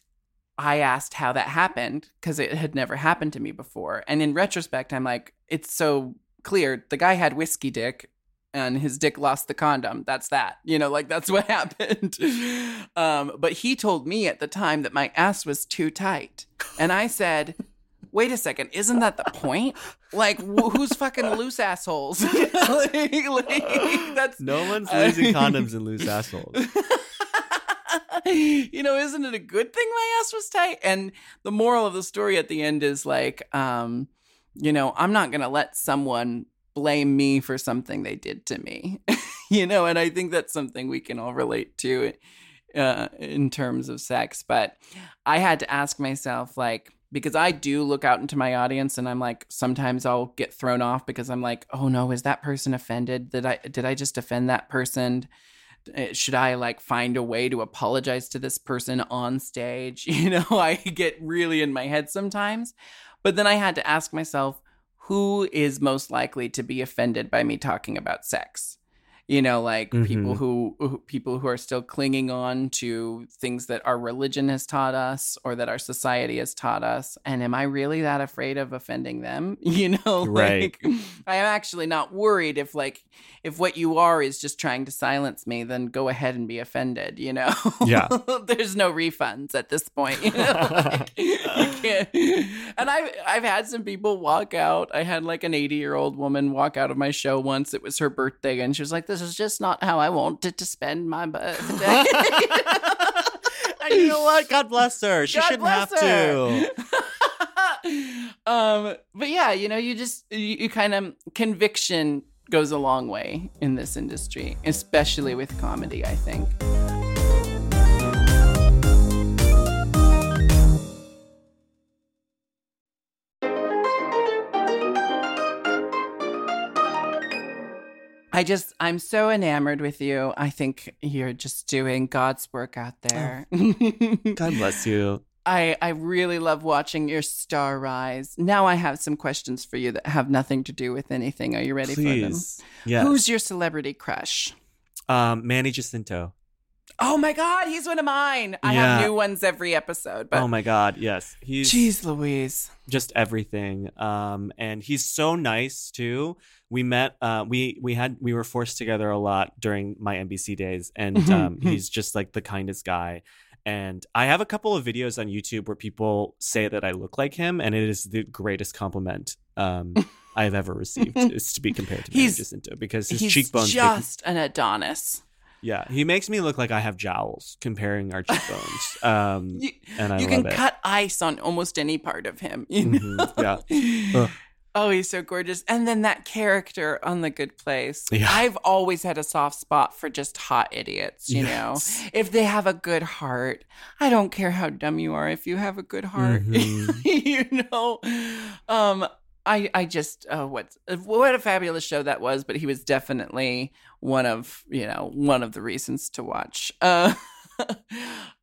i asked how that happened because it had never happened to me before. And in retrospect i'm like it's so clear. The guy had whiskey dick and his dick lost the condom. That's that you know like that's what happened. Um but he told me at the time that my ass was too tight. And i said wait a second isn't that the point? Like wh- who's fucking loose assholes? Like, like, that's no one's losing condoms and loose assholes. You know, isn't it a good thing my ass was tight? And the moral of the story at the end is like, um, you know, I'm not gonna let someone blame me for something they did to me. you know, and I think that's something we can all relate to uh, in terms of sex. But I had to ask myself, like, because I do look out into my audience and I'm like, sometimes I'll get thrown off because I'm like, oh no, is that person offended? Did I did I just offend that person? Uh, should I like find a way to apologize to this person on stage? You know, I get really in my head sometimes. But then I had to ask myself, who is most likely to be offended by me talking about sex? You know, like people Mhm. who, who people who are still clinging on to things that our religion has taught us or that our society has taught us. And am I really that afraid of offending them? You know, Right. like I am actually not worried if like if what you are is just trying to silence me, then go ahead and be offended, you know? Yeah. There's no refunds at this point, you know? Like, you can't. And I've I've had some people walk out. I had like an 80 year old woman walk out of my show once. It was her birthday, and she was like, "This is just not how I wanted to spend my birthday." and you know what? God bless her. She God shouldn't have her. to. um, but yeah, you know, you just you, you kind of conviction goes a long way in this industry, especially with comedy. I think. I just, I'm so enamored with you. I think you're just doing God's work out there. God bless you. I, I really love watching your star rise. Now I have some questions for you that have nothing to do with anything. Are you ready for them? Please. Yes. Who's your celebrity crush? um, Manny Jacinto? Oh my God, he's one of mine. I Yeah. have new ones every episode. But oh my God, yes. He's jeez, Louise. just everything. Um, and he's so nice too. We met. Uh, we we had we were forced together a lot during my NBC days, and um, he's just like the kindest guy. And I have a couple of videos on YouTube where people say that I look like him, and it is the greatest compliment um, I have ever received. is to be compared to He's- Jacinto because his cheekbones. just an Adonis. yeah, he makes me look like I have jowls comparing our cheekbones. Um, You, and I you love can it. cut ice on almost any part of him. You know? Mhm, yeah. Oh, he's so gorgeous. And then that character on The Good Place. Yeah. I've always had a soft spot for just hot idiots, you Yes. know? If they have a good heart, I don't care how dumb you are if you have a good heart. Mhm. you know? Um I I just oh what what a fabulous show that was, but he was definitely one of, you know, one of the reasons to watch. Uh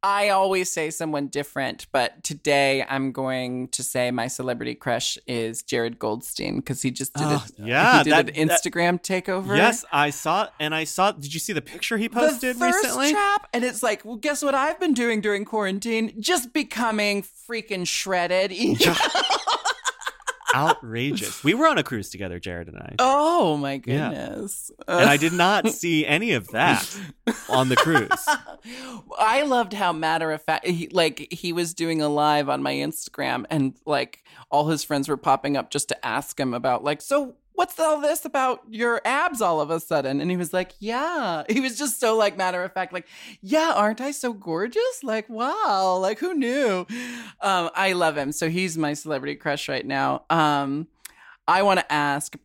I always say someone different, but today I'm going to say my celebrity crush is Jared Goldstein because he just did Oh, it. yeah, did that- an that- Instagram takeover. Yes, I saw, and I saw. Did you see the picture he posted the thirst recently? trap, and it's like, well, guess what I've been doing during quarantine? Just becoming freaking shredded. Outrageous. We were on a cruise together, Jared and I, oh my Yeah. goodness! and I did not see any of that on the cruise. I loved how matter of fact, he, like he was doing a live on my Instagram, and like all his friends were popping up just to ask him about, like, so what's all this about your abs all of a sudden? And he was like, yeah. He was just so like matter of fact, like, yeah, aren't I so gorgeous? Like, wow, like who knew? Um, I love him. So he's my celebrity crush right now. Um, I want to ask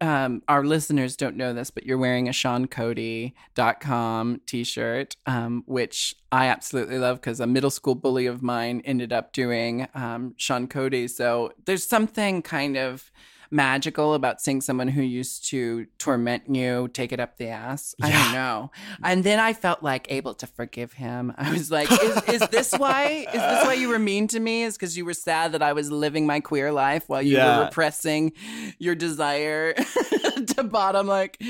um, our listeners don't know this, but you're wearing a SeanCody.com t shirt, um, which I absolutely love because a middle school bully of mine ended up doing um, Sean Cody. So there's something kind of magical about seeing someone who used to torment you take it up the ass. I don't know. And then I felt like able to forgive him. I was like, is, is this why? Is this why you were mean to me? Is because you were sad that I was living my queer life while you Yeah. were repressing your desire to bottom like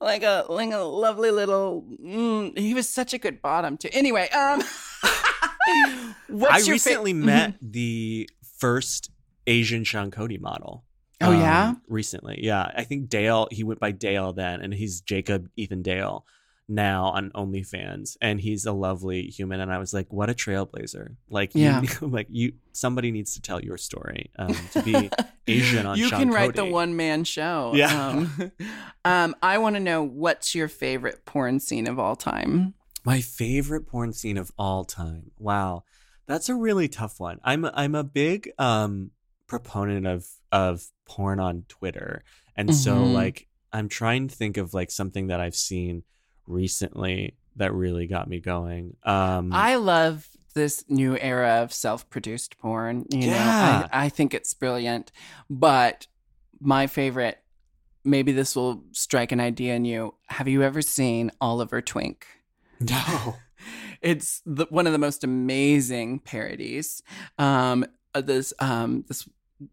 like a like a lovely little mm, he was such a good bottom too anyway um I your fa- recently Mhm. met the first Asian Sean Cody model. Oh, yeah? Um, recently, yeah. I think Dale. He went by Dale then, and he's Jacob Ethan Dale now on OnlyFans, and he's a lovely human. And I was like, what a trailblazer! Like, Yeah. you, like you, somebody needs to tell your story um, to be Asian on. you Sean can write the one man show Yeah. um, um i want to know what's your favorite porn scene of all time My favorite porn scene of all time. Wow. That's a really tough one. I'm I'm a big um proponent of of porn on Twitter. And so Mhm. like I'm trying to think of like something that I've seen recently that really got me going. Um i love this new era of self-produced porn you Yeah. know I, I think it's brilliant but my favorite maybe this will strike an idea in you have you ever seen oliver twink no. it's the, one of the most amazing parodies. Um, uh, this um, this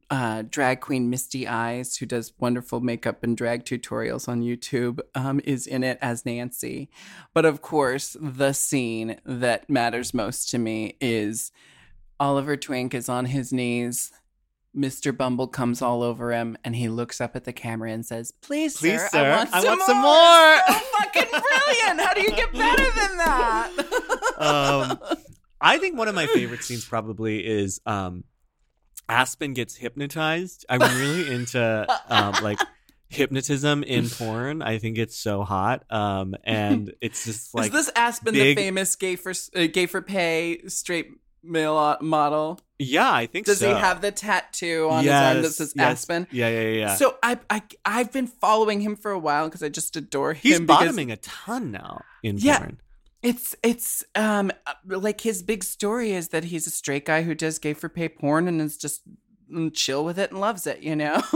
uh, drag queen Misty Eyes, who does wonderful makeup and drag tutorials on YouTube, um, is in it as Nancy. But of course, the scene that matters most to me is Oliver Twink is on his knees. Mr. Bumble comes all over him, and he looks up at the camera and says, "Please, Please, sir, sir, I want I some want more." some more." So fucking brilliant! How do you get better than that? um, I think one of my favorite scenes probably is um, Aspen gets hypnotized. I'm really into um, like hypnotism in porn. I think it's so hot, um, and it's just like is this Aspen, big- the famous gay for uh, gay for pay straight male uh, model? yeah, I think so. Does so. he have the tattoo on his arm that Yes, says yes. Aspen? Yeah, yeah, yeah. yeah. So I, I I've been following him for a while because I just adore him. He's because bottoming a ton now in Yeah. porn. It's it's um uh, like his big story is that he's a straight guy who does gay for pay porn and is just mm, chill with it and loves it. You know.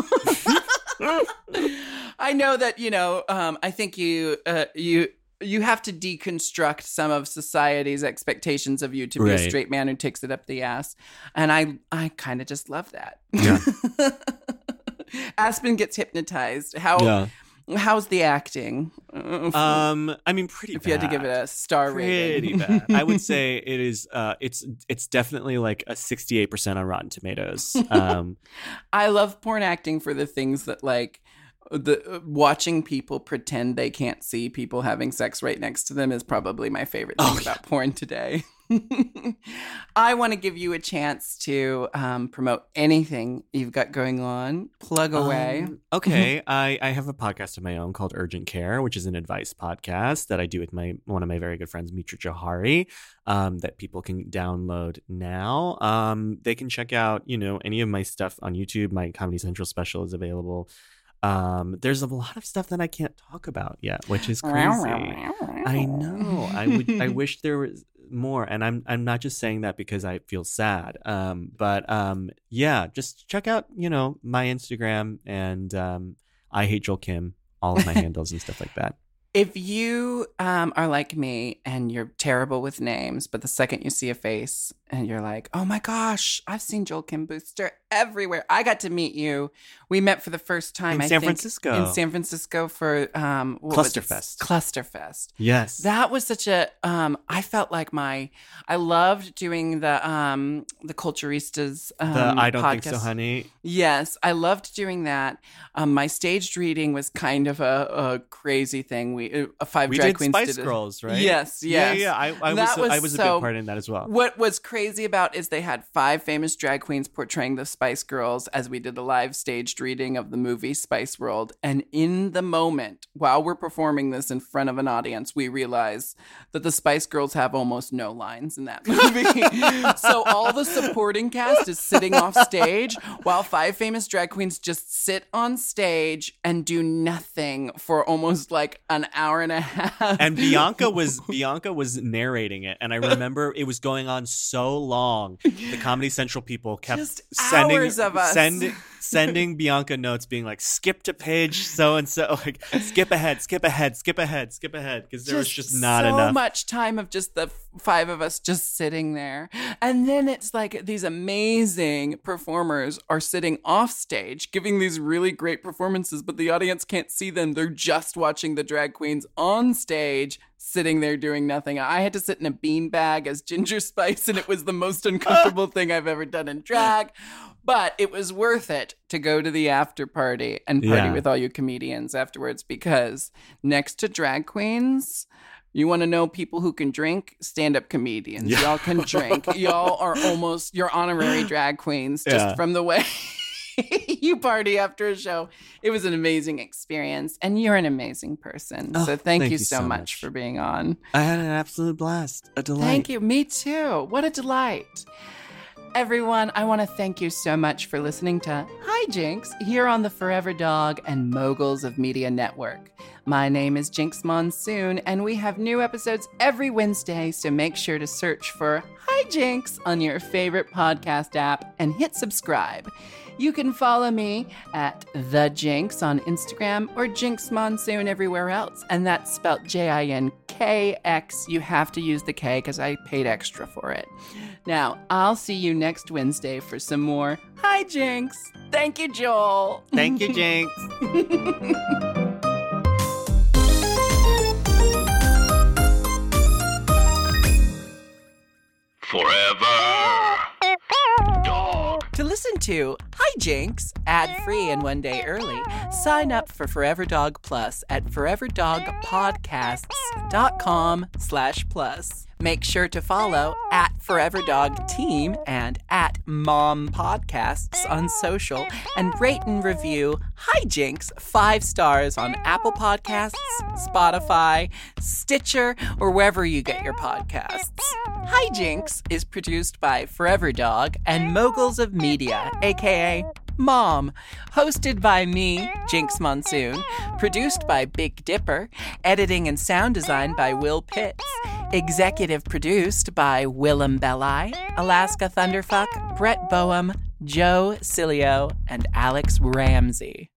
I know that you know. Um, I think you uh, you you have to deconstruct some of society's expectations of you to be a straight man who takes it up the ass, and I I kind of just love that. Yeah. Aspen gets hypnotized. How Yeah. How's the acting? Um, I mean, pretty. if you had to give it a star rating. pretty bad. I would say it is. Uh, it's it's definitely like a sixty-eight percent on Rotten Tomatoes. Um, I love porn acting for the things that like the uh, watching people pretend they can't see people having sex right next to them is probably my favorite thing Oh, about porn today. I want to give you a chance to um, promote anything you've got going on. Plug away. Um, okay, I, I have a podcast of my own called Urgent Care, which is an advice podcast that I do with my one of my very good friends, Mitra Jouhari, um, that people can download now. Um, they can check out, you know, any of my stuff on YouTube. My Comedy Central special is available. Um, there's a lot of stuff that I can't talk about yet, which is crazy. I know. I would. I wish there was more, and I'm. I'm not just saying that because I feel sad. Um, but um, yeah, just check out you know my Instagram and um, I hate Joel Kim, all of my handles and stuff like that. If you um, are like me and you're terrible with names, but the second you see a face and you're like, oh my gosh, I've seen Joel Kim Booster everywhere. I got to meet you. We met for the first time In I San think, Francisco. In San Francisco for um? Clusterfest. Clusterfest. Yes. That was such a. Um, I felt like my. I loved doing the um, the Culturistas. Um, the I don't think so, honey. Yes, I loved doing that. Um, my staged reading was kind of a, a crazy thing. We uh, five We drag did queens Spice did it. Girls, right? Yes, Yeah, yes. yeah. I, I was. A- I was a so- big part in that as well. What was crazy about is they had five famous drag queens portraying the Spice Girls as we did a live staged reading of the movie Spice World. And in the moment, while we're performing this in front of an audience, we realize that the Spice Girls have almost no lines in that movie. so all the supporting cast is sitting off stage while five famous drag queens just sit on stage and do nothing for almost like an hour and a half. and Bianca was Bianca was narrating it, and I remember it was going on so long. The Comedy Central people kept Just sending hours of us. sending sending Bianca notes, being like, "Skip to page so and so, like skip ahead, skip ahead, skip ahead, skip ahead," because there was just not so enough. much time of just the five of us just sitting there. And then it's like these amazing performers are sitting off stage giving these really great performances, but the audience can't see them. They're just watching the drag queens on stage. Sitting there doing nothing. I had to sit in a beanbag as Ginger Spice, and it was the most uncomfortable thing I've ever done in drag. But it was worth it to go to the after party and party Yeah. with all you comedians afterwards because next to drag queens, you want to know people who can drink? Stand up comedians. Yeah. Y'all can drink. Y'all are almost your honorary drag queens just Yeah. from the way you party after a show. It was an amazing experience. And you're an amazing person. Oh, so thank, thank you you so, much much. for being on. I had an absolute blast, a delight. Thank you. Me too. What a delight. Everyone, I want to thank you so much for listening to Hi Jinkx here on the Forever Dog and Moguls of Media Network. My name is Jinkx Monsoon, and we have new episodes every Wednesday, so make sure to search for Hi Jinkx on your favorite podcast app and hit subscribe. You can follow me at The Jinkx on Instagram or Jinkx Monsoon everywhere else, and that's spelled J I N K X. You have to use the K because I paid extra for it. Now, I'll see you next Wednesday for some more Hi, Jinkx. Thank you, Joel. Thank you, Jinkx. Forever. To listen to Hi Jinkx ad-free and one day early, sign up for Forever Dog Plus at foreverdogpodcasts.com slash plus. Make sure to follow at Forever Dog Team and at Mom Podcasts on social and rate and review Hi Jinkx five stars on Apple Podcasts, Spotify, Stitcher, or wherever you get your podcasts. Hi Jinkx is produced by Forever Dog and Moguls of Media, aka Mom, hosted by me, Jinkx Monsoon, produced by Big Dipper, editing and sound design by Will Pitts, executive produced by Willem Belli, Alaska Thunderfuck, Brett Boehm, Joe Cilio, and Alex Ramsey.